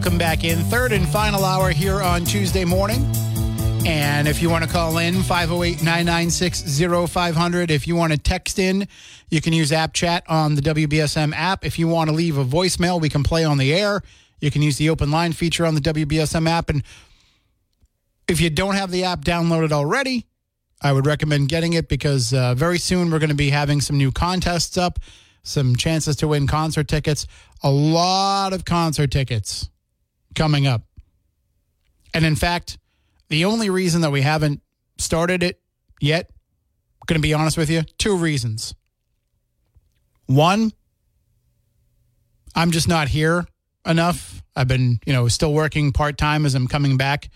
Welcome back in third and final hour here on Tuesday morning. And if you want to call in, 508 996 0500. If you want to text in, you can use app chat on the WBSM app. If you want to leave a voicemail, we can play on the air. You can use the open line feature on the WBSM app. And if you don't have the app downloaded already, I would recommend getting it because uh, very soon we're going to be having some new contests up, some chances to win concert tickets, a lot of concert tickets coming up. And in fact, the only reason that we haven't started it yet, I'm going to be honest with you, two reasons. One, I'm just not here enough. I've been, you know, still working part time as I'm coming back.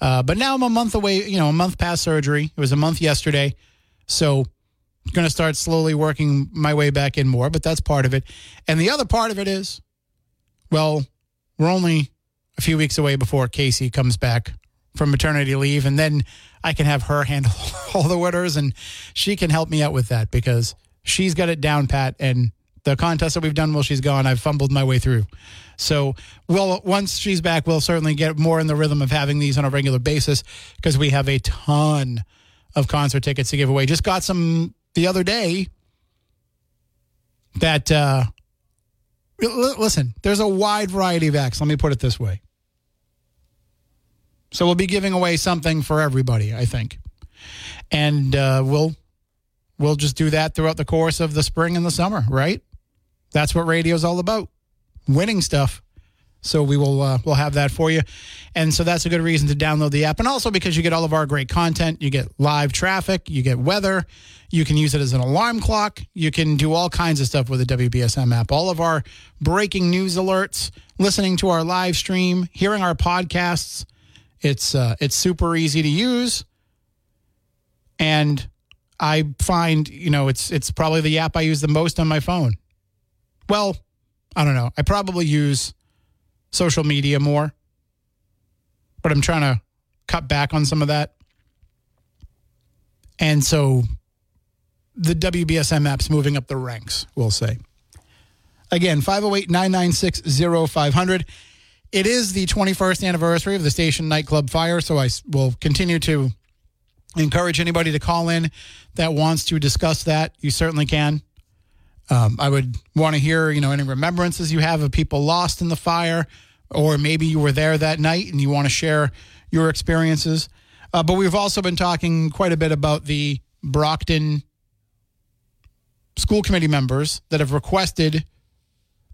Uh, but now I'm a month away, you know, a month past surgery. It was a month yesterday. So going to start slowly working my way back in more, but that's part of it. And the other part of it is, well, we're only a few weeks away before Casey comes back from maternity leave, and then I can have her handle all the winners, and she can help me out with that because she's got it down pat. And the contest that we've done while she's gone, I've fumbled my way through. So, well, once she's back, we'll certainly get more in the rhythm of having these on a regular basis because we have a ton of concert tickets to give away. Just got some the other day that uh listen there's a wide variety of acts let me put it this way so we'll be giving away something for everybody i think and uh we'll we'll just do that throughout the course of the spring and the summer right that's what radio's all about winning stuff so we will uh, we'll have that for you, and so that's a good reason to download the app, and also because you get all of our great content. You get live traffic, you get weather, you can use it as an alarm clock, you can do all kinds of stuff with the WBSM app. All of our breaking news alerts, listening to our live stream, hearing our podcasts. It's uh, it's super easy to use, and I find you know it's it's probably the app I use the most on my phone. Well, I don't know. I probably use social media more, but I'm trying to cut back on some of that. And so the WBSM app's moving up the ranks, we'll say. Again, 508 996 0500. It is the 21st anniversary of the station nightclub fire, so I will continue to encourage anybody to call in that wants to discuss that. You certainly can. Um, I would want to hear, you know, any remembrances you have of people lost in the fire, or maybe you were there that night and you want to share your experiences. Uh, but we've also been talking quite a bit about the Brockton school committee members that have requested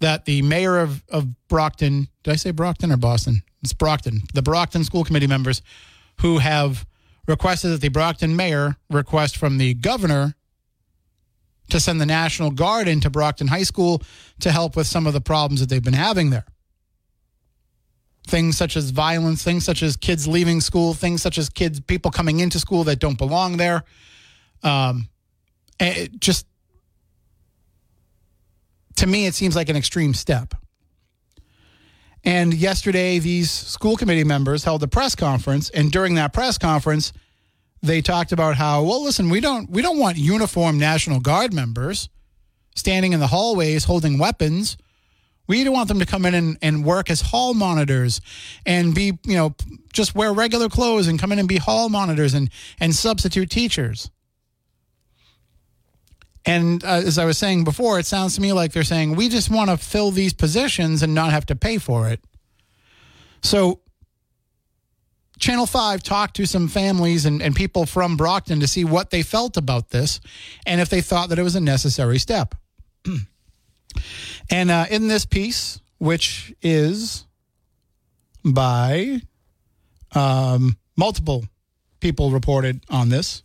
that the mayor of, of Brockton, did I say Brockton or Boston? It's Brockton. The Brockton school committee members who have requested that the Brockton mayor request from the governor to send the National Guard into Brockton High School to help with some of the problems that they've been having there. things such as violence, things such as kids leaving school, things such as kids, people coming into school that don't belong there. Um, it just, to me, it seems like an extreme step. And yesterday, these school committee members held a press conference, and during that press conference, they talked about how, well, listen, we don't we don't want uniformed National Guard members standing in the hallways holding weapons. We don't want them to come in and, and work as hall monitors and be, you know, just wear regular clothes and come in and be hall monitors and, and substitute teachers. And uh, as I was saying before, it sounds to me like they're saying we just want to fill these positions and not have to pay for it. So, Channel 5 talked to some families and, and people from Brockton to see what they felt about this and if they thought that it was a necessary step. and uh, in this piece, which is by um, multiple people reported on this,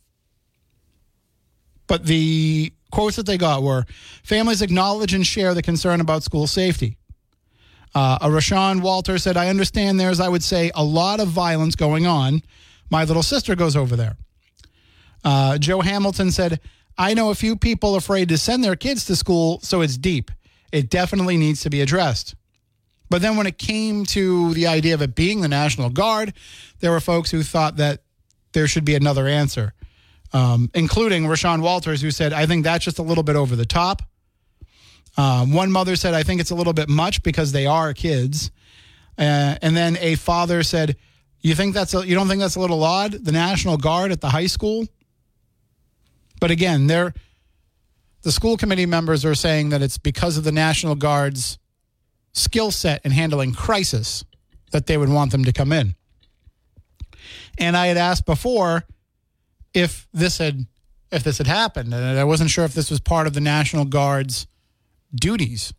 but the quotes that they got were families acknowledge and share the concern about school safety. Uh, a Rashawn Walter said, I understand there's, I would say, a lot of violence going on. My little sister goes over there. Uh, Joe Hamilton said, I know a few people afraid to send their kids to school, so it's deep. It definitely needs to be addressed. But then when it came to the idea of it being the National Guard, there were folks who thought that there should be another answer um, including Rashawn Walters, who said, I think that's just a little bit over the top. Um, one mother said, I think it's a little bit much because they are kids. Uh, and then a father said, you think that's a, you don't think that's a little odd? The National Guard at the high school? But again, they're, the school committee members are saying that it's because of the National Guard's skill set in handling crisis that they would want them to come in. And I had asked before, if this had if this had happened. And I wasn't sure if this was part of the National Guard's duties.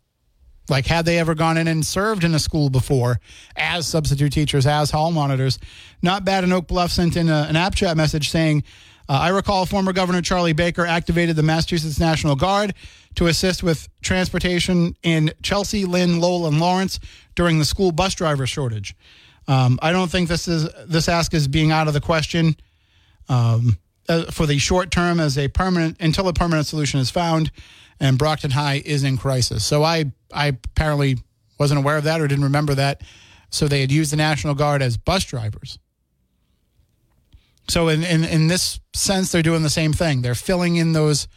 Like, had they ever gone in and served in a school before as substitute teachers, as hall monitors? Not bad. And Oak Bluff sent in a, an app chat message saying, uh, I recall former Governor Charlie Baker activated the Massachusetts National Guard to assist with transportation in Chelsea, Lynn, Lowell, and Lawrence during the school bus driver shortage. Um, I don't think this is this ask is being out of the question um, uh, for the short term as a permanent until a permanent solution is found and Brockton High is in crisis. So I I apparently wasn't aware of that or didn't remember that. So they had used the National Guard as bus drivers. So in, in, in this sense, they're doing the same thing. They're filling in those.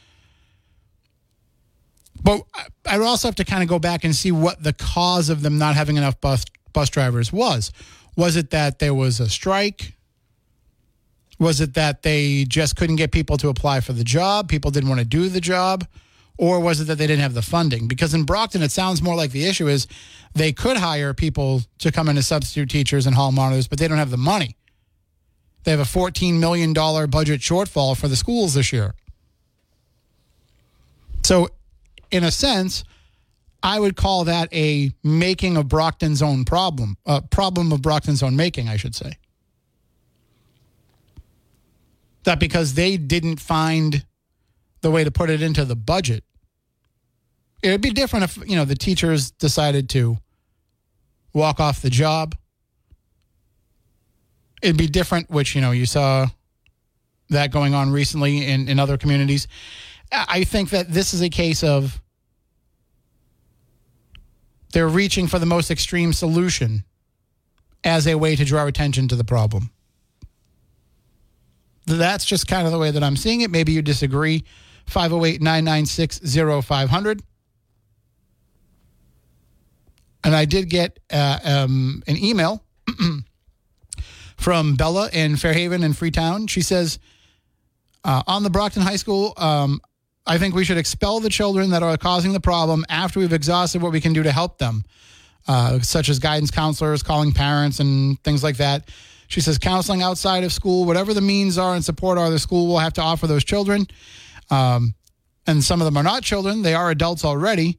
But I would also have to kind of go back and see what the cause of them not having enough bus bus drivers was. Was it that there was a strike? Was it that they just couldn't get people to apply for the job? People didn't want to do the job? Or was it that they didn't have the funding? Because in Brockton, it sounds more like the issue is they could hire people to come in as substitute teachers and hall monitors, but they don't have the money. They have a $14 million budget shortfall for the schools this year. So, in a sense, I would call that a making of Brockton's own problem, a problem of Brockton's own making, I should say. That because they didn't find the way to put it into the budget. It would be different if, you know, the teachers decided to walk off the job. It'd be different, which, you know, you saw that going on recently in, in other communities. I think that this is a case of they're reaching for the most extreme solution as a way to draw attention to the problem that's just kind of the way that I'm seeing it. Maybe you disagree. 508 996 0500. And I did get uh, um, an email from Bella in Fairhaven and Freetown. She says, uh, on the Brockton High School, um, I think we should expel the children that are causing the problem after we've exhausted what we can do to help them, uh, such as guidance counselors, calling parents, and things like that. She says counseling outside of school, whatever the means are and support are, the school will have to offer those children. Um, and some of them are not children, they are adults already.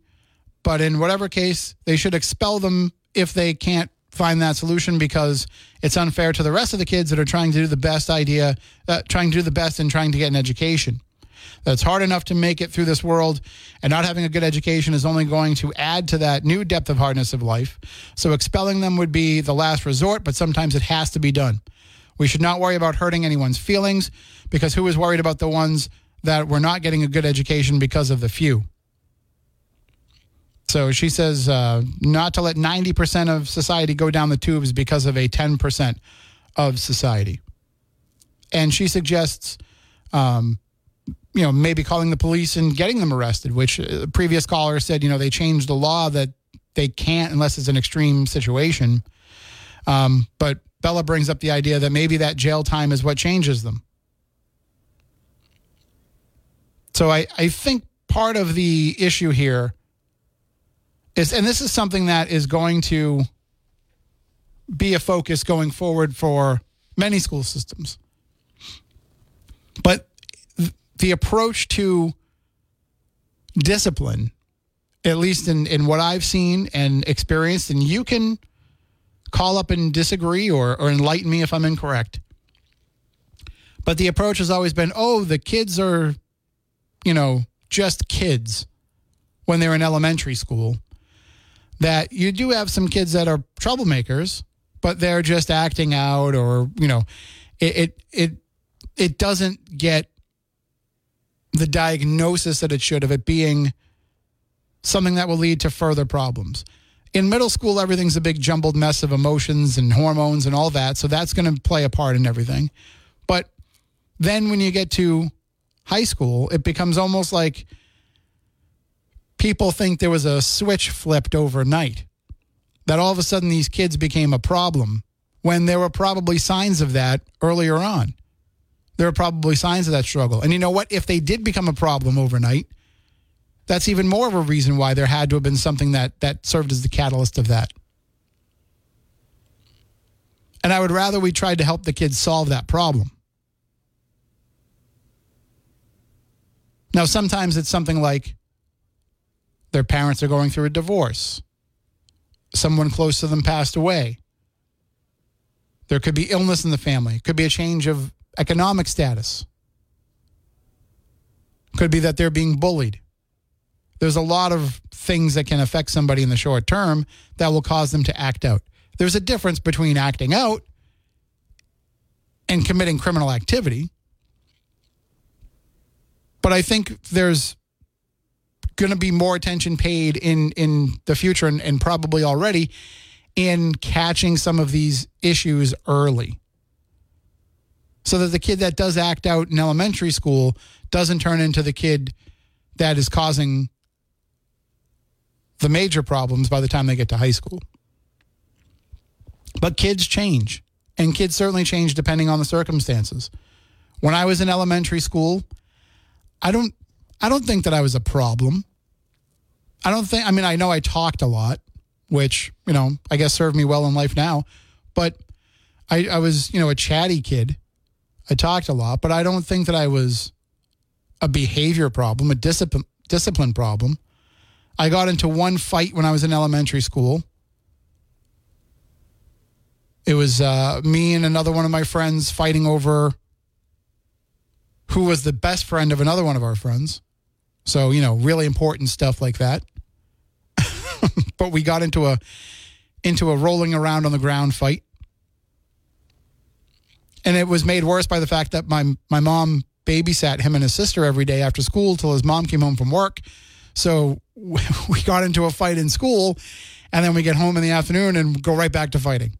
But in whatever case, they should expel them if they can't find that solution because it's unfair to the rest of the kids that are trying to do the best idea, uh, trying to do the best and trying to get an education. That it's hard enough to make it through this world, and not having a good education is only going to add to that new depth of hardness of life. So expelling them would be the last resort, but sometimes it has to be done. We should not worry about hurting anyone's feelings because who is worried about the ones that were not getting a good education because of the few? So she says uh, not to let 90% of society go down the tubes because of a 10% of society. And she suggests, um, you know, maybe calling the police and getting them arrested, which a uh, previous caller said, you know, they changed the law that they can't unless it's an extreme situation. Um, but Bella brings up the idea that maybe that jail time is what changes them. So I, I think part of the issue here is, and this is something that is going to be a focus going forward for many school systems. But the approach to discipline, at least in, in what I've seen and experienced, and you can call up and disagree or, or enlighten me if I'm incorrect. But the approach has always been oh, the kids are, you know, just kids when they're in elementary school. That you do have some kids that are troublemakers, but they're just acting out or, you know, it, it, it, it doesn't get the diagnosis that it should of it being something that will lead to further problems in middle school, everything's a big jumbled mess of emotions and hormones and all that. So that's going to play a part in everything. But then when you get to high school, it becomes almost like people think there was a switch flipped overnight, that all of a sudden these kids became a problem when there were probably signs of that earlier on. There are probably signs of that struggle. And you know what? If they did become a problem overnight, that's even more of a reason why there had to have been something that that served as the catalyst of that. And I would rather we tried to help the kids solve that problem. Now, sometimes it's something like their parents are going through a divorce, someone close to them passed away. There could be illness in the family, it could be a change of economic status, could be that they're being bullied there's a lot of things that can affect somebody in the short term that will cause them to act out. There's a difference between acting out and committing criminal activity. But I think there's going to be more attention paid in in the future and, and probably already in catching some of these issues early so that the kid that does act out in elementary school doesn't turn into the kid that is causing the major problems by the time they get to high school. But kids change, and kids certainly change depending on the circumstances. When I was in elementary school, I don't I don't think that I was a problem. I don't think I mean I know I talked a lot, which, you know, I guess served me well in life now, but I, I was, you know, a chatty kid. I talked a lot, but I don't think that I was a behavior problem, a discipline discipline problem. I got into one fight when I was in elementary school. It was uh, me and another one of my friends fighting over who was the best friend of another one of our friends. So, you know, really important stuff like that. but we got into a into a rolling around on the ground fight. And it was made worse by the fact that my my mom babysat him and his sister every day after school till his mom came home from work. So we got into a fight in school, and then we get home in the afternoon and go right back to fighting.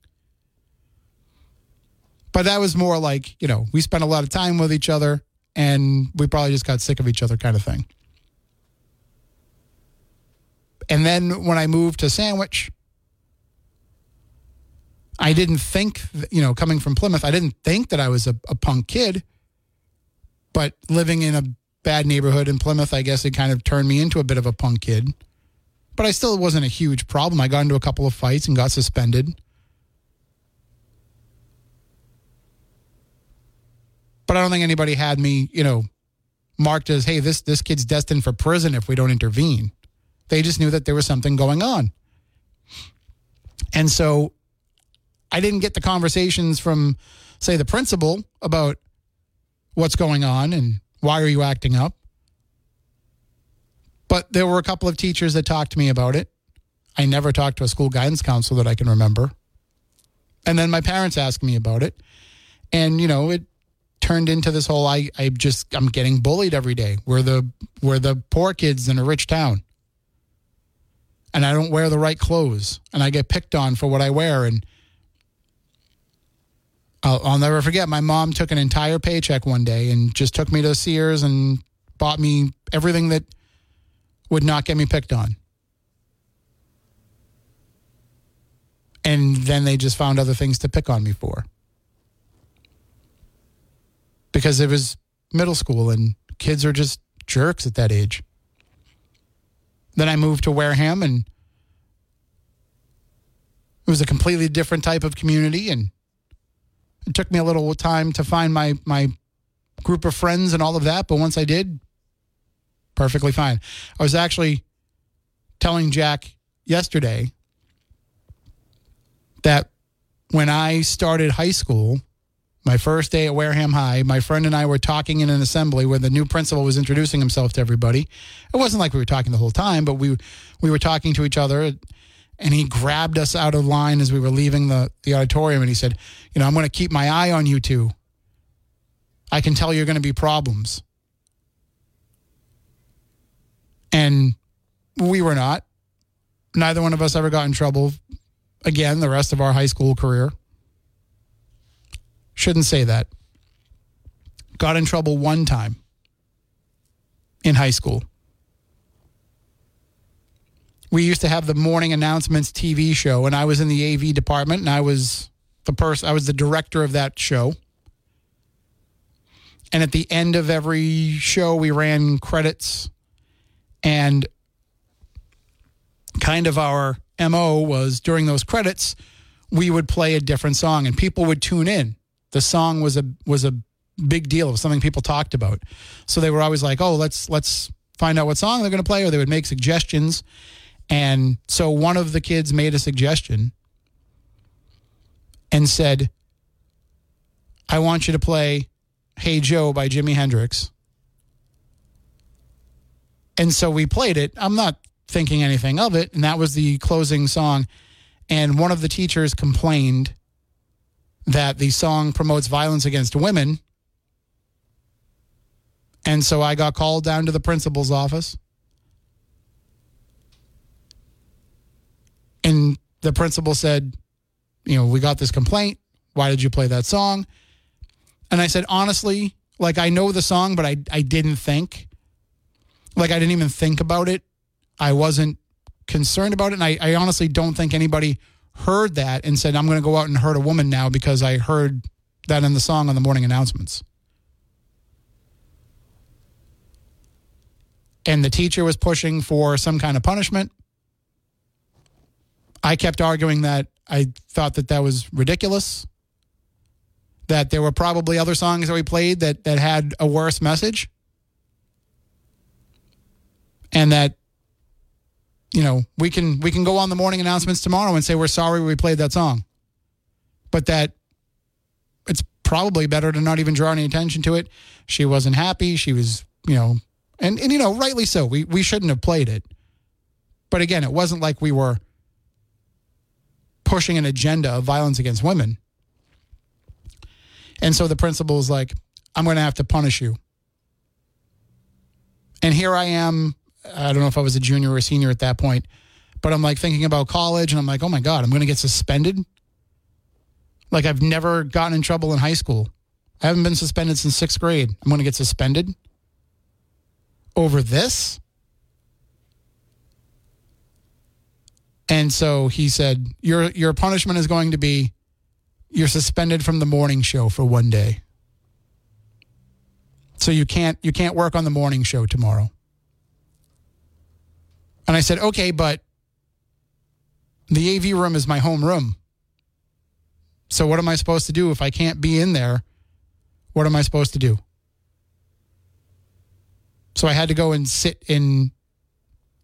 But that was more like, you know, we spent a lot of time with each other and we probably just got sick of each other kind of thing. And then when I moved to Sandwich, I didn't think, you know, coming from Plymouth, I didn't think that I was a, a punk kid. But living in a bad neighborhood in Plymouth, I guess it kind of turned me into a bit of a punk kid. But I still wasn't a huge problem. I got into a couple of fights and got suspended. But I don't think anybody had me, you know, marked as, hey, this this kid's destined for prison if we don't intervene. They just knew that there was something going on. And so I didn't get the conversations from, say, the principal about what's going on and Why are you acting up? But there were a couple of teachers that talked to me about it. I never talked to a school guidance counselor that I can remember. And then my parents asked me about it. And, you know, it turned into this whole I, I just I'm getting bullied every day. We're the we're the poor kids in a rich town. And I don't wear the right clothes. And I get picked on for what I wear. And I'll, I'll never forget my mom took an entire paycheck one day and just took me to Sears and bought me everything that would not get me picked on. And then they just found other things to pick on me for. Because it was middle school and kids are just jerks at that age. Then I moved to Wareham and it was a completely different type of community and it took me a little time to find my my group of friends and all of that, but once I did, perfectly fine. I was actually telling Jack yesterday that when I started high school, my first day at Wareham High, my friend and I were talking in an assembly where the new principal was introducing himself to everybody. It wasn't like we were talking the whole time, but we we were talking to each other and he grabbed us out of line as we were leaving the, the auditorium and he said, You know, I'm going to keep my eye on you two. I can tell you're going to be problems. And we were not. Neither one of us ever got in trouble again the rest of our high school career. Shouldn't say that. Got in trouble one time in high school we used to have the morning announcements TV show, and I was in the AV department, and I was the person, I was the director of that show. And at the end of every show, we ran credits, and kind of our MO was during those credits, we would play a different song, and people would tune in. The song was a was a big deal. It was something people talked about. So they were always like, "Oh, let's let's find out what song they're going to play," or they would make suggestions. And so one of the kids made a suggestion and said, I want you to play Hey Joe by Jimi Hendrix. And so we played it. I'm not thinking anything of it. And that was the closing song. And one of the teachers complained that the song promotes violence against women. And so I got called down to the principal's office. And the principal said, you know, we got this complaint. Why did you play that song? And I said, honestly, like I know the song, but I, I didn't think. Like I didn't even think about it. I wasn't concerned about it. And I, I honestly don't think anybody heard that and said, I'm going to go out and hurt a woman now because I heard that in the song on the morning announcements. And the teacher was pushing for some kind of punishment. I kept arguing that I thought that that was ridiculous. That there were probably other songs that we played that that had a worse message, and that you know we can we can go on the morning announcements tomorrow and say we're sorry we played that song, but that it's probably better to not even draw any attention to it. She wasn't happy. She was you know, and and you know rightly so. We we shouldn't have played it, but again, it wasn't like we were pushing an agenda of violence against women. And so the principal is like, I'm going to have to punish you. And here I am. I don't know if I was a junior or a senior at that point, but I'm like thinking about college and I'm like, oh my God, I'm going to get suspended. Like I've never gotten in trouble in high school. I haven't been suspended since sixth grade. I'm going to get suspended over this. And so he said, "Your your punishment is going to be you're suspended from the morning show for one day. So you can't you can't work on the morning show tomorrow." And I said, "Okay, but the AV room is my home room. So what am I supposed to do if I can't be in there? What am I supposed to do?" So I had to go and sit in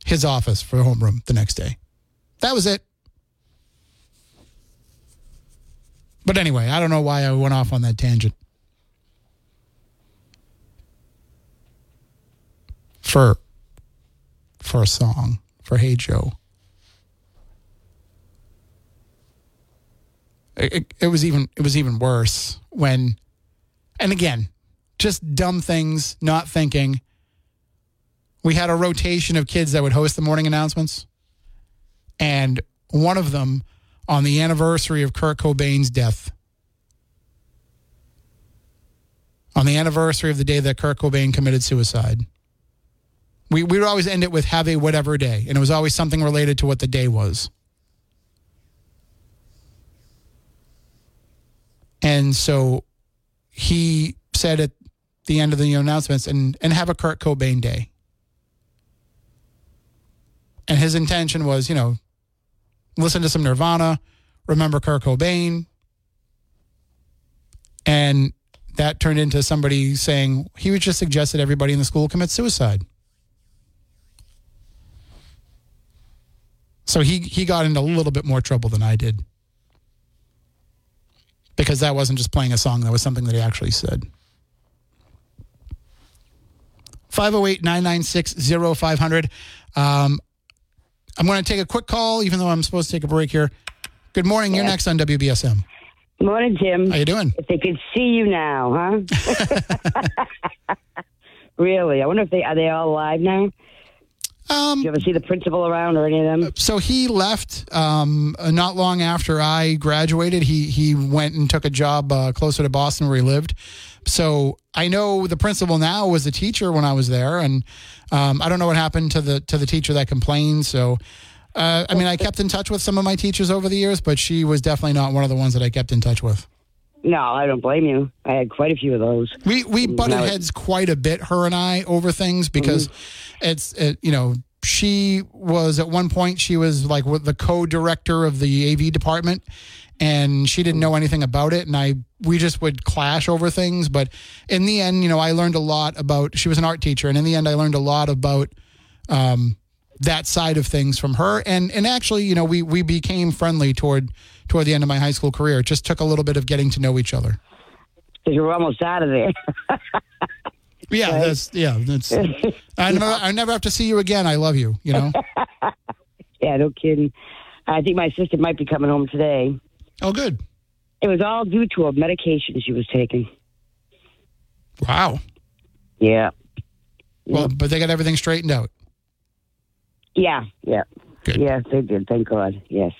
his office for homeroom the next day. That was it. But anyway, I don't know why I went off on that tangent. for for a song for Hey Joe. It, it, it was even it was even worse when, and again, just dumb things, not thinking. We had a rotation of kids that would host the morning announcements, and one of them on the anniversary of Kurt Cobain's death. On the anniversary of the day that Kurt Cobain committed suicide. We, we would always end it with have a whatever day, and it was always something related to what the day was. And so he said at the end of the announcements, and, and have a Kurt Cobain day. And his intention was, you know, listen to some Nirvana, remember Kurt Cobain. And that turned into somebody saying he would just suggest that everybody in the school commit suicide. So he he got into a little bit more trouble than I did. Because that wasn't just playing a song, that was something that he actually said. 508 996 0500. Um, I'm going to take a quick call, even though I'm supposed to take a break here. Good morning. You're next on WBSM. Morning, Jim. How you doing? If they could see you now, huh? really? I wonder if they are they all alive now. Um, Do you ever see the principal around or any of them? so he left um, not long after I graduated. He he went and took a job uh, closer to Boston where he lived. So I know the principal now was a teacher when I was there, and um, I don't know what happened to the to the teacher that complained. So. Uh, I mean, I kept in touch with some of my teachers over the years, but she was definitely not one of the ones that I kept in touch with. No, I don't blame you. I had quite a few of those. We we butted heads quite a bit, her and I, over things because it's it, you know she was at one point she was like the co-director of the AV department, and she didn't know anything about it, and I we just would clash over things. But in the end, you know, I learned a lot about. She was an art teacher, and in the end, I learned a lot about. Um, that side of things from her and and actually you know we we became friendly toward toward the end of my high school career it just took a little bit of getting to know each other Because you were almost out of there. Yeah, that's yeah. That's I never I never have to see you again. I love you. You know. yeah, no kidding. I think my sister might be coming home today. Oh, good. It was all due to a medication she was taking. Wow. Yeah. Well, but they got everything straightened out. Yeah, yeah. Good. Yes, they did. Thank God. Yes.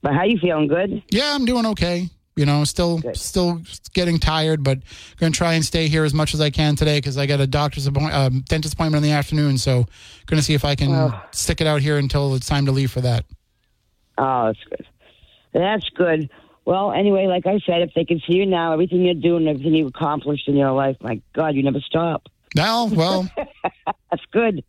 But how you feeling? Good? Yeah, I'm doing okay. You know, still Good. still getting tired, but going to try and stay here as much as I can today because I got a doctor's appointment, um, dentist appointment in the afternoon. So, going to see if I can Oh. stick it out here until it's time to leave for that. Oh, that's good. That's good. Well, anyway, like I said, if they can see you now, everything you're doing, everything you've accomplished in your life, my God, you never stop. Now, well, That's good.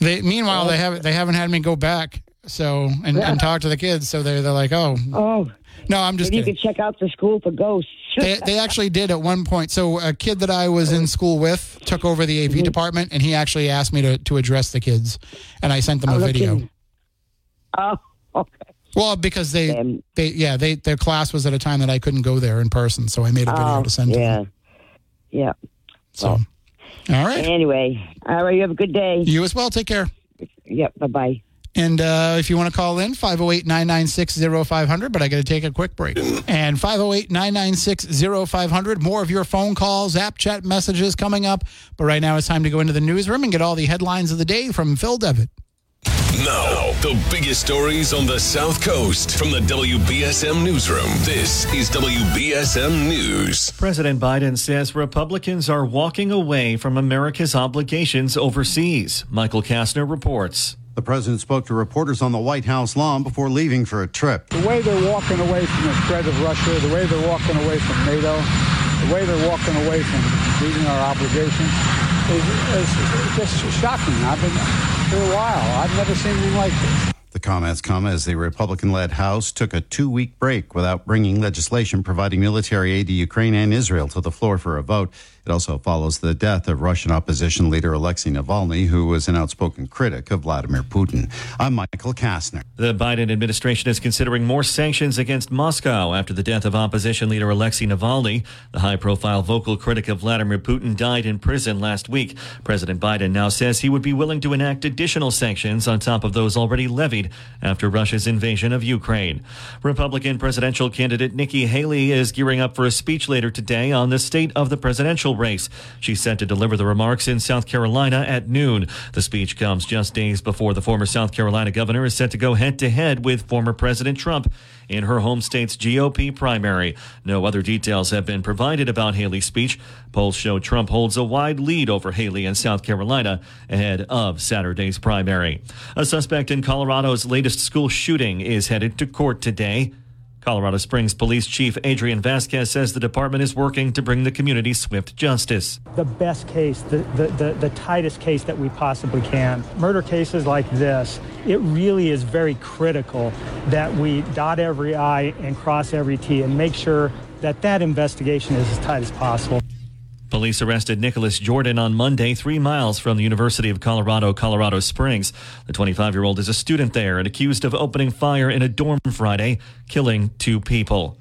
they meanwhile they haven't they haven't had me go back. So and, and talk to the kids. So they're they're like, oh Oh, no, I'm just you could check out the school for ghosts. they, they actually did at one point. So a kid that I was in school with took over the AV department, and he actually asked me to, to address the kids, and I sent them Oh, a video. kidding. oh, okay. Well, because they Um, they yeah they their class was at a time that I couldn't go there in person, so I made a video Oh, to send to yeah. them. Yeah. So, all right, Anyway, all right, you have a good day. you as well. Take care. Yep, bye bye. And uh, if you want to call in, 508 996 0500, but I got to take a quick break. And 508 996 0500, more of your phone calls, app chat messages coming up. But right now it's time to go into the newsroom and get all the headlines of the day from Phil Devitt. Now, the biggest stories on the South Coast from the WBSM Newsroom. This is WBSM News. President Biden says Republicans are walking away from America's obligations overseas. Michael Kastner reports. The president spoke to reporters on the White House lawn before leaving for a trip. The way they're walking away from the threat of Russia, the way they're walking away from NATO, the way they're walking away from meeting our obligations is, is just shocking. I've been here a while. I've never seen anything like this. The comments come as the Republican led House took a two week break without bringing legislation providing military aid to Ukraine and Israel to the floor for a vote. It also follows the death of Russian opposition leader Alexei Navalny, who was an outspoken critic of Vladimir Putin. I'm Michael Kastner. The Biden administration is considering more sanctions against Moscow after the death of opposition leader Alexei Navalny. The high profile vocal critic of Vladimir Putin died in prison last week. President Biden now says he would be willing to enact additional sanctions on top of those already levied after Russia's invasion of Ukraine. Republican presidential candidate Nikki Haley is gearing up for a speech later today on the state of the presidential race. She's set to deliver the remarks in South Carolina at noon. The speech comes just days before the former South Carolina governor is set to go head to head with former President Trump in her home state's GOP primary. No other details have been provided about Haley's speech. Polls show Trump holds a wide lead over Haley in South Carolina ahead of Saturday's primary. A suspect in Colorado's latest school shooting is headed to court today. Colorado Springs Police Chief Adrian Vasquez says the department is working to bring the community swift justice. The best case, the, the, the, the, tightest case that we possibly can. Murder cases like this, it really is very critical that we dot every I and cross every T and make sure that that investigation is as tight as possible. Police arrested Nicholas Jordan on Monday, three miles from the University of Colorado, Colorado Springs. The 25 year old is a student there and accused of opening fire in a dorm Friday, killing two people.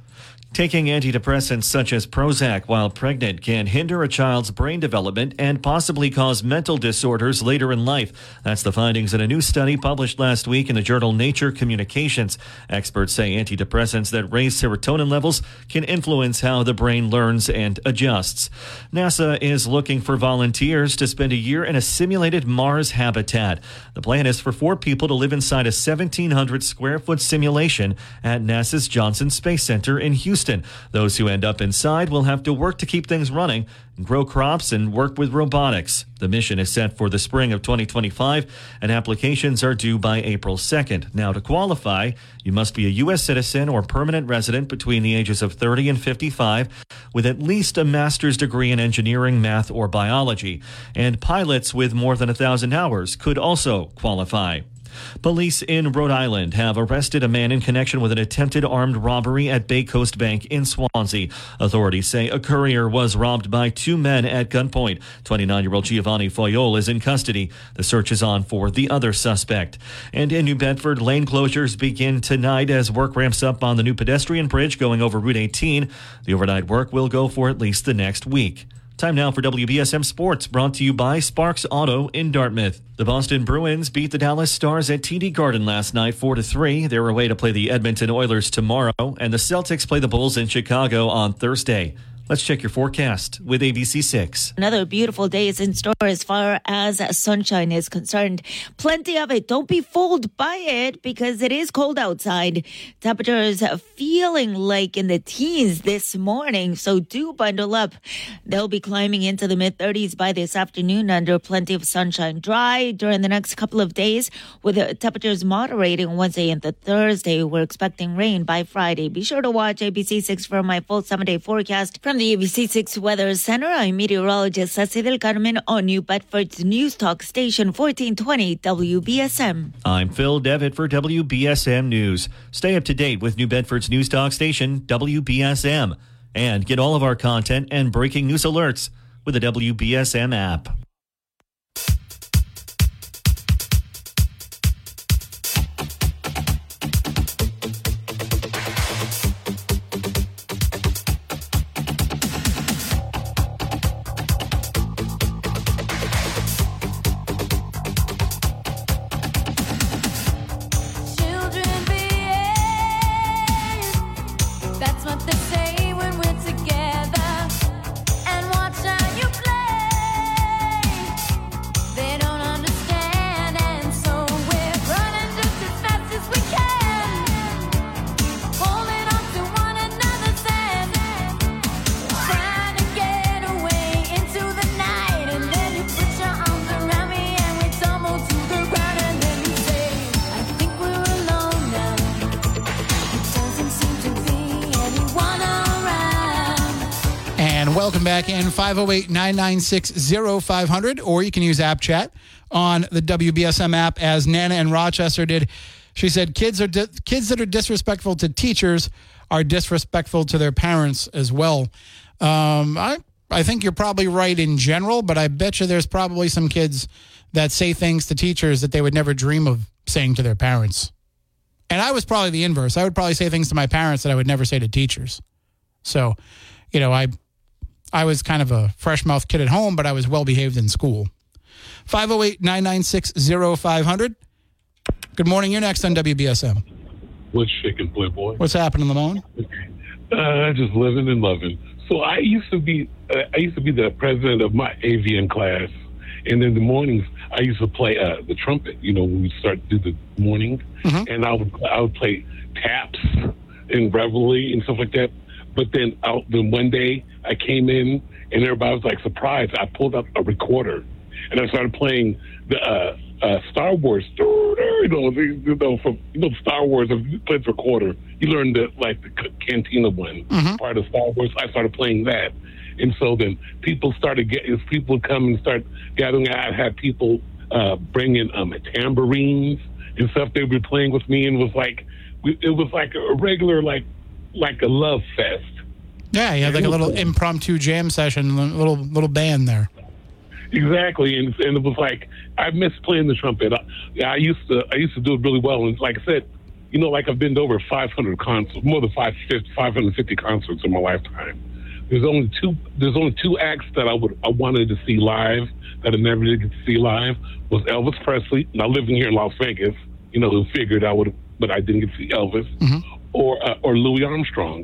Taking antidepressants such as Prozac while pregnant can hinder a child's brain development and possibly cause mental disorders later in life. That's the findings in a new study published last week in the journal Nature Communications. Experts say antidepressants that raise serotonin levels can influence how the brain learns and adjusts. NASA is looking for volunteers to spend a year in a simulated Mars habitat. The plan is for four people to live inside a 1,700 square foot simulation at NASA's Johnson Space Center in Houston. Houston. Those who end up inside will have to work to keep things running, grow crops, and work with robotics. The mission is set for the spring of 2025, and applications are due by April 2nd. Now, to qualify, you must be a U.S. citizen or permanent resident between the ages of 30 and 55 with at least a master's degree in engineering, math, or biology. And pilots with more than a thousand hours could also qualify. Police in Rhode Island have arrested a man in connection with an attempted armed robbery at Bay Coast Bank in Swansea. Authorities say a courier was robbed by two men at gunpoint. 29 year old Giovanni Foyol is in custody. The search is on for the other suspect. And in New Bedford, lane closures begin tonight as work ramps up on the new pedestrian bridge going over Route 18. The overnight work will go for at least the next week. Time now for WBSM Sports, brought to you by Sparks Auto in Dartmouth. The Boston Bruins beat the Dallas Stars at TD Garden last night 4 to 3. They're away to play the Edmonton Oilers tomorrow, and the Celtics play the Bulls in Chicago on Thursday. Let's check your forecast with ABC6. Another beautiful day is in store as far as sunshine is concerned. Plenty of it. Don't be fooled by it because it is cold outside. Temperatures feeling like in the teens this morning, so do bundle up. They'll be climbing into the mid 30s by this afternoon under plenty of sunshine. Dry during the next couple of days with temperatures moderating Wednesday the Thursday. We're expecting rain by Friday. Be sure to watch ABC6 for my full seven day forecast from the ABC6 Weather Center, I'm meteorologist Ceci del Carmen on New Bedford's News Talk Station 1420 WBSM. I'm Phil Devitt for WBSM News. Stay up to date with New Bedford's News Talk Station WBSM and get all of our content and breaking news alerts with the WBSM app. Back in 508 996 0500, or you can use app chat on the WBSM app as Nana in Rochester did. She said kids are di- kids that are disrespectful to teachers are disrespectful to their parents as well. Um, I I think you're probably right in general, but I bet you there's probably some kids that say things to teachers that they would never dream of saying to their parents. And I was probably the inverse. I would probably say things to my parents that I would never say to teachers. So, you know, I I was kind of a fresh mouth kid at home, but I was well behaved in school. 508 996 0500. Good morning. You're next on WBSM. What's shaking, Playboy? What's happening, Lamone? Uh, just living and loving. So I used to be, uh, I used to be the president of my AVN class, and in the mornings I used to play uh, the trumpet. You know, when we start to do the morning, and I would I would play taps and reveille and stuff like that. But then out then one day I came in and everybody was like surprised. I pulled up a recorder and I started playing the uh, uh, Star Wars. You know, you know from you know Star Wars. If you played the recorder, you learned the like the Cantina one part of Star Wars. I started playing that, and so then people started getting people would come and start gathering. I had people uh, bringing um, tambourines and stuff. They were playing with me, and it was like it was like a regular like like a love fest. Yeah, you had like a little impromptu jam session, a little little band there. Exactly, and, and it was like I miss playing the trumpet. I, I used to I used to do it really well, and like I said, you know, like I've been to over 500 concerts, more than 550, 550 concerts in my lifetime. There's only two. There's only two acts that I would I wanted to see live that I never did get to see live was Elvis Presley. Now living here in Las Vegas, you know, who figured I would, but I didn't get to see Elvis, mm-hmm. Or uh, or Louis Armstrong.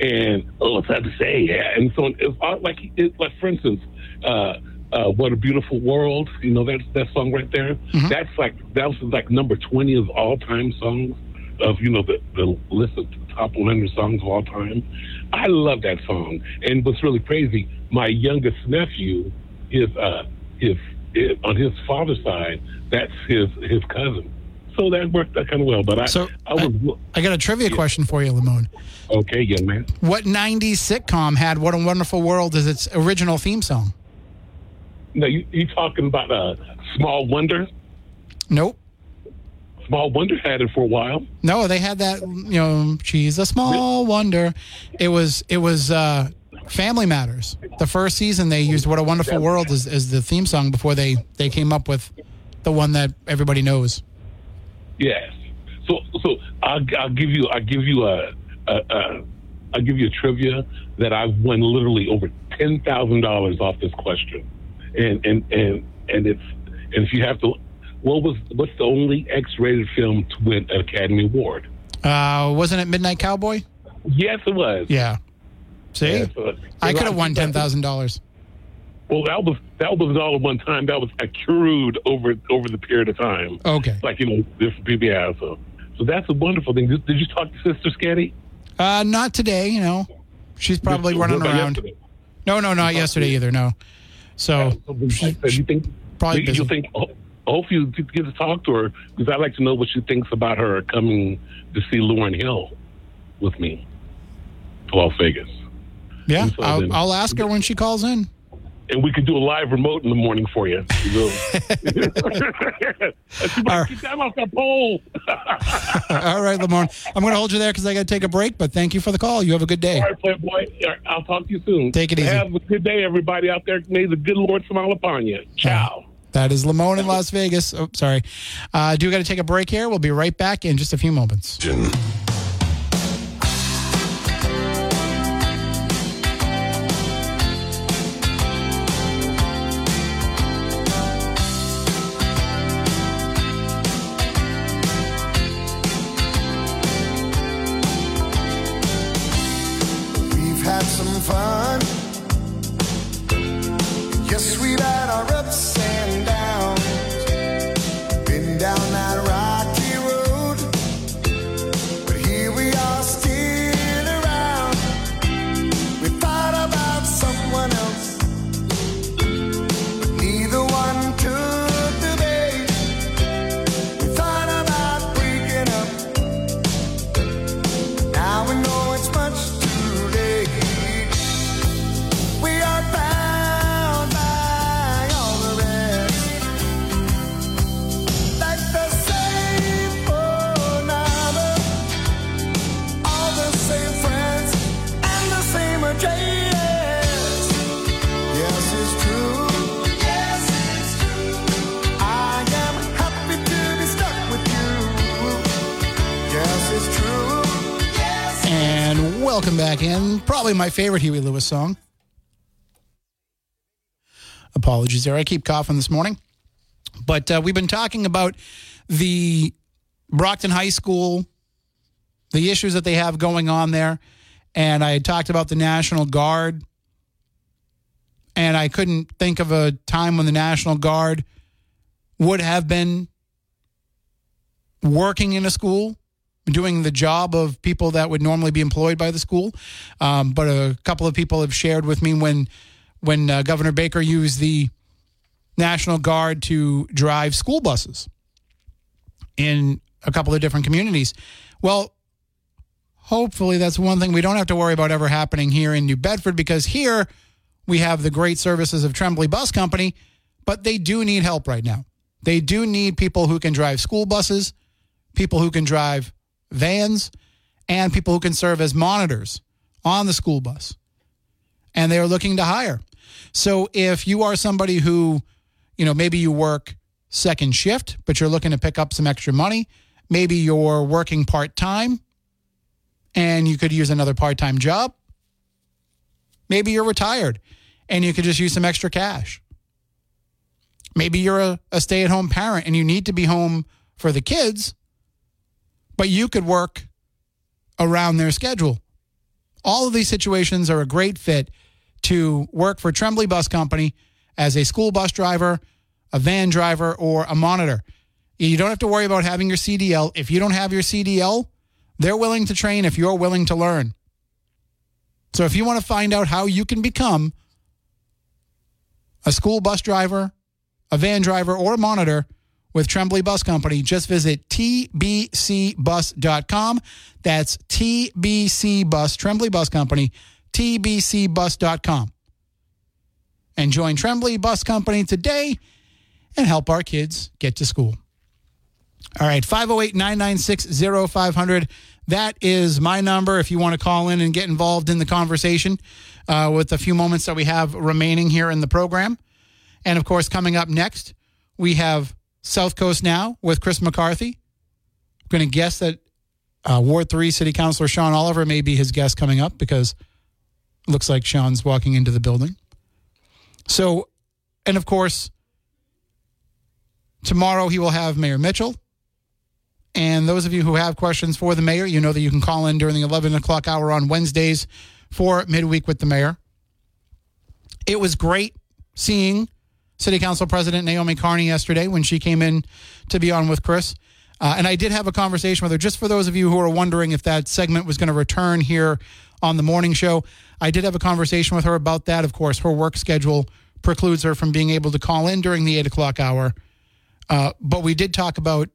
And oh, it's sad to say, yeah. And so it's all- like, like for instance, uh, uh, "What a Beautiful World," you know that that song right there. That's like that was like number twenty of all time songs of you know the the list of the top one hundred songs of all time. I love that song. And what's really crazy, my youngest nephew is uh his, is on his father's side. That's his his cousin. So that worked out kind of well. But I So, I was I got a trivia question for you, Lamone. okay, young man. What 90s sitcom had What a Wonderful World as its original theme song? No, you, you talking about uh, Small Wonder? Nope. Small Wonder had it for a while. No, they had that, you know, she's a small wonder. It was it was uh Family Matters. The first season they used What a Wonderful World as, as the theme song before they they came up with the one that everybody knows. Yes. So so I'll, I'll give you I'll give you a, a, a I'll give you a trivia that I've won literally over ten thousand dollars off this question, and and and and it's and if you have to, what was what's the only X-rated film to win an Academy Award? Uh wasn't it Midnight Cowboy? Yes, it was. Yeah. See? Yeah, so- I could have won $10,000. Well, that was that was all at one time. That was accrued over over the period of time. Okay. Like you know, different people. Yeah, so so that's a wonderful thing. Did, did you talk to Sister Scatty? Uh not today, you know. She's probably What running about around. yesterday? No, no, not yesterday either, no. So you think Probably you, you think ho- hopefully you get to talk to her because I'd like to know what she thinks about her coming to see Lauryn Hill with me to Las Vegas, yeah, so I'll, then- I'll ask her when she calls in. And we could do a live remote in the morning for you. You know? Get down off that pole. All right, Lamorne. I'm going to hold you there because I got to take a break, but thank you for the call. You have a good day. All right, Playboy. All right, I'll talk to you soon. Take it easy. Have a good day, everybody out there. May the good Lord smile upon you. Ciao. That is Lamone in Las Vegas. Oh, sorry. Uh, do we got to take a break here. We'll be right back in just a few moments. We've in. Probably my favorite Huey Lewis song. Apologies there. I keep coughing this morning. But uh, we've been talking about the Brockton High School, the issues that they have going on there. And I talked about the National Guard. And I couldn't think of a time when the National Guard would have been working in a school, doing the job of people that would normally be employed by the school. Um, but a couple of people have shared with me when when uh, Governor Baker used the National Guard to drive school buses in a couple of different communities. Well, hopefully that's one thing we don't have to worry about ever happening here in New Bedford because here we have the great services of Tremblay Bus Company, but they do need help right now. They do need people who can drive school buses, people who can drive vans, and people who can serve as monitors on the school bus. And they are looking to hire. So if you are somebody who, you know, maybe you work second shift, but you're looking to pick up some extra money, maybe you're working part time and you could use another part time job. Maybe you're retired and you could just use some extra cash. Maybe you're a, a stay at home parent and you need to be home for the kids, but you could work around their schedule. All of these situations are a great fit to work for Tremblay Bus Company as a school bus driver, a van driver, or a monitor. You don't have to worry about having your CDL. If you don't have your CDL, they're willing to train if you're willing to learn. So if you want to find out how you can become a school bus driver, a van driver, or a monitor with Tremblay Bus Company, just visit tbcbus.com. That's TBC Bus, Tremblay Bus Company, tbcbus.com. And join Tremblay Bus Company today and help our kids get to school. All right, 508 996 0500. That is my number if you want to call in and get involved in the conversation uh, with the few moments that we have remaining here in the program. And of course, coming up next, we have South Coast Now with Chris McCarthy. I'm going to guess that uh, Ward 3 City Councilor Sean Oliver may be his guest coming up because looks like Sean's walking into the building. So, and of course, tomorrow he will have Mayor Mitchell. And those of you who have questions for the mayor, you know that you can call in during the 11 o'clock hour on Wednesdays for midweek with the mayor. It was great seeing City Council President Naomi Carney yesterday when she came in to be on with Chris. Uh, and I did have a conversation with her, just for those of you who are wondering if that segment was going to return here on the morning show. I did have a conversation with her about that. Of course, her work schedule precludes her from being able to call in during the eight o'clock hour. Uh, but we did talk about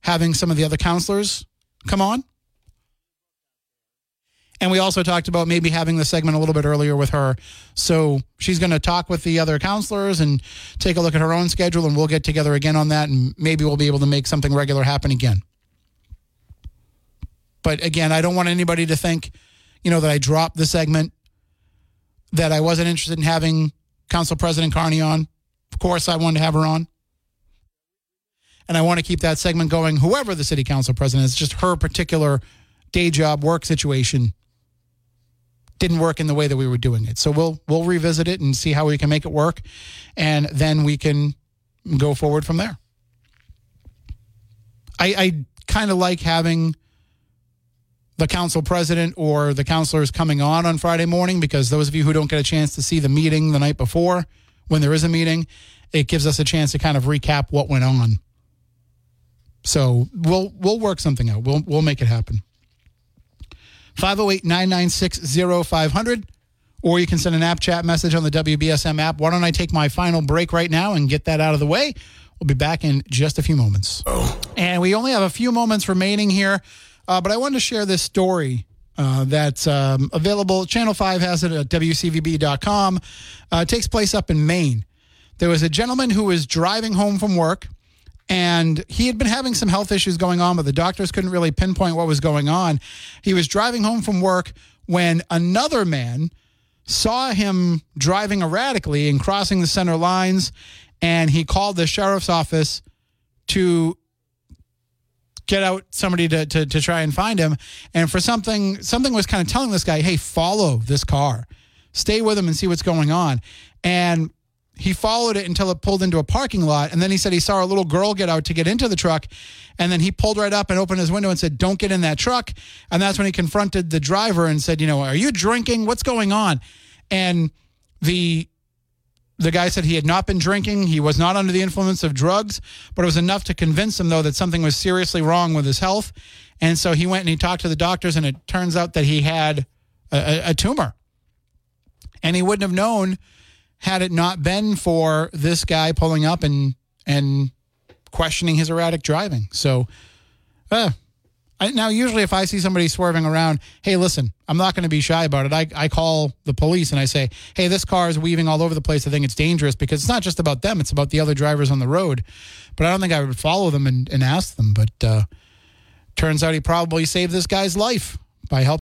having some of the other councilors come on. And we also talked about maybe having the segment a little bit earlier with her. So she's going to talk with the other councilors and take a look at her own schedule, and we'll get together again on that, and maybe we'll be able to make something regular happen again. But again, I don't want anybody to think, you know, that I dropped the segment, that I wasn't interested in having Council President Carney on. Of course, I wanted to have her on and I want to keep that segment going. Whoever the city council president is, just her particular day job work situation didn't work in the way that we were doing it. So we'll we'll revisit it and see how we can make it work, and then we can go forward from there. I, I kind of like having the council president or the councilors coming on on Friday morning because those of you who don't get a chance to see the meeting the night before, when there is a meeting, it gives us a chance to kind of recap what went on. So we'll we'll work something out. We'll we'll make it happen. 508-996-0500 or you can send an app chat message on the WBSM app. Why don't I take my final break right now and get that out of the way? We'll be back in just a few moments. Oh. And we only have a few moments remaining here, uh, but I wanted to share this story uh, that's um, available. Channel 5 has it at WCVB.com. Uh, it takes place up in Maine. There was a gentleman who was driving home from work and he had been having some health issues going on, but the doctors couldn't really pinpoint what was going on. He was driving home from work when another man saw him driving erratically and crossing the center lines, and he called the sheriff's office to get out somebody to, to to try and find him. And for something, something was kind of telling this guy, "Hey, follow this car, stay with him and see what's going on." And he followed it until it pulled into a parking lot, and then he said he saw a little girl get out to get into the truck, and then he pulled right up and opened his window and said, "Don't get in that truck." And that's when he confronted the driver and said, "You know, are you drinking? What's going on?" And the the guy said he had not been drinking. He was not under the influence of drugs, but it was enough to convince him, though, that something was seriously wrong with his health. And so he went and he talked to the doctors, and it turns out that he had a, a, tumor. And he wouldn't have known had it not been for this guy pulling up and and questioning his erratic driving. So, uh, I, now usually if I see somebody swerving around, hey, listen, I'm not going to be shy about it. I, I call the police and I say, hey, this car is weaving all over the place. I think it's dangerous because it's not just about them; it's about the other drivers on the road. But I don't think I would follow them and, and ask them. But uh, turns out he probably saved this guy's life by helping.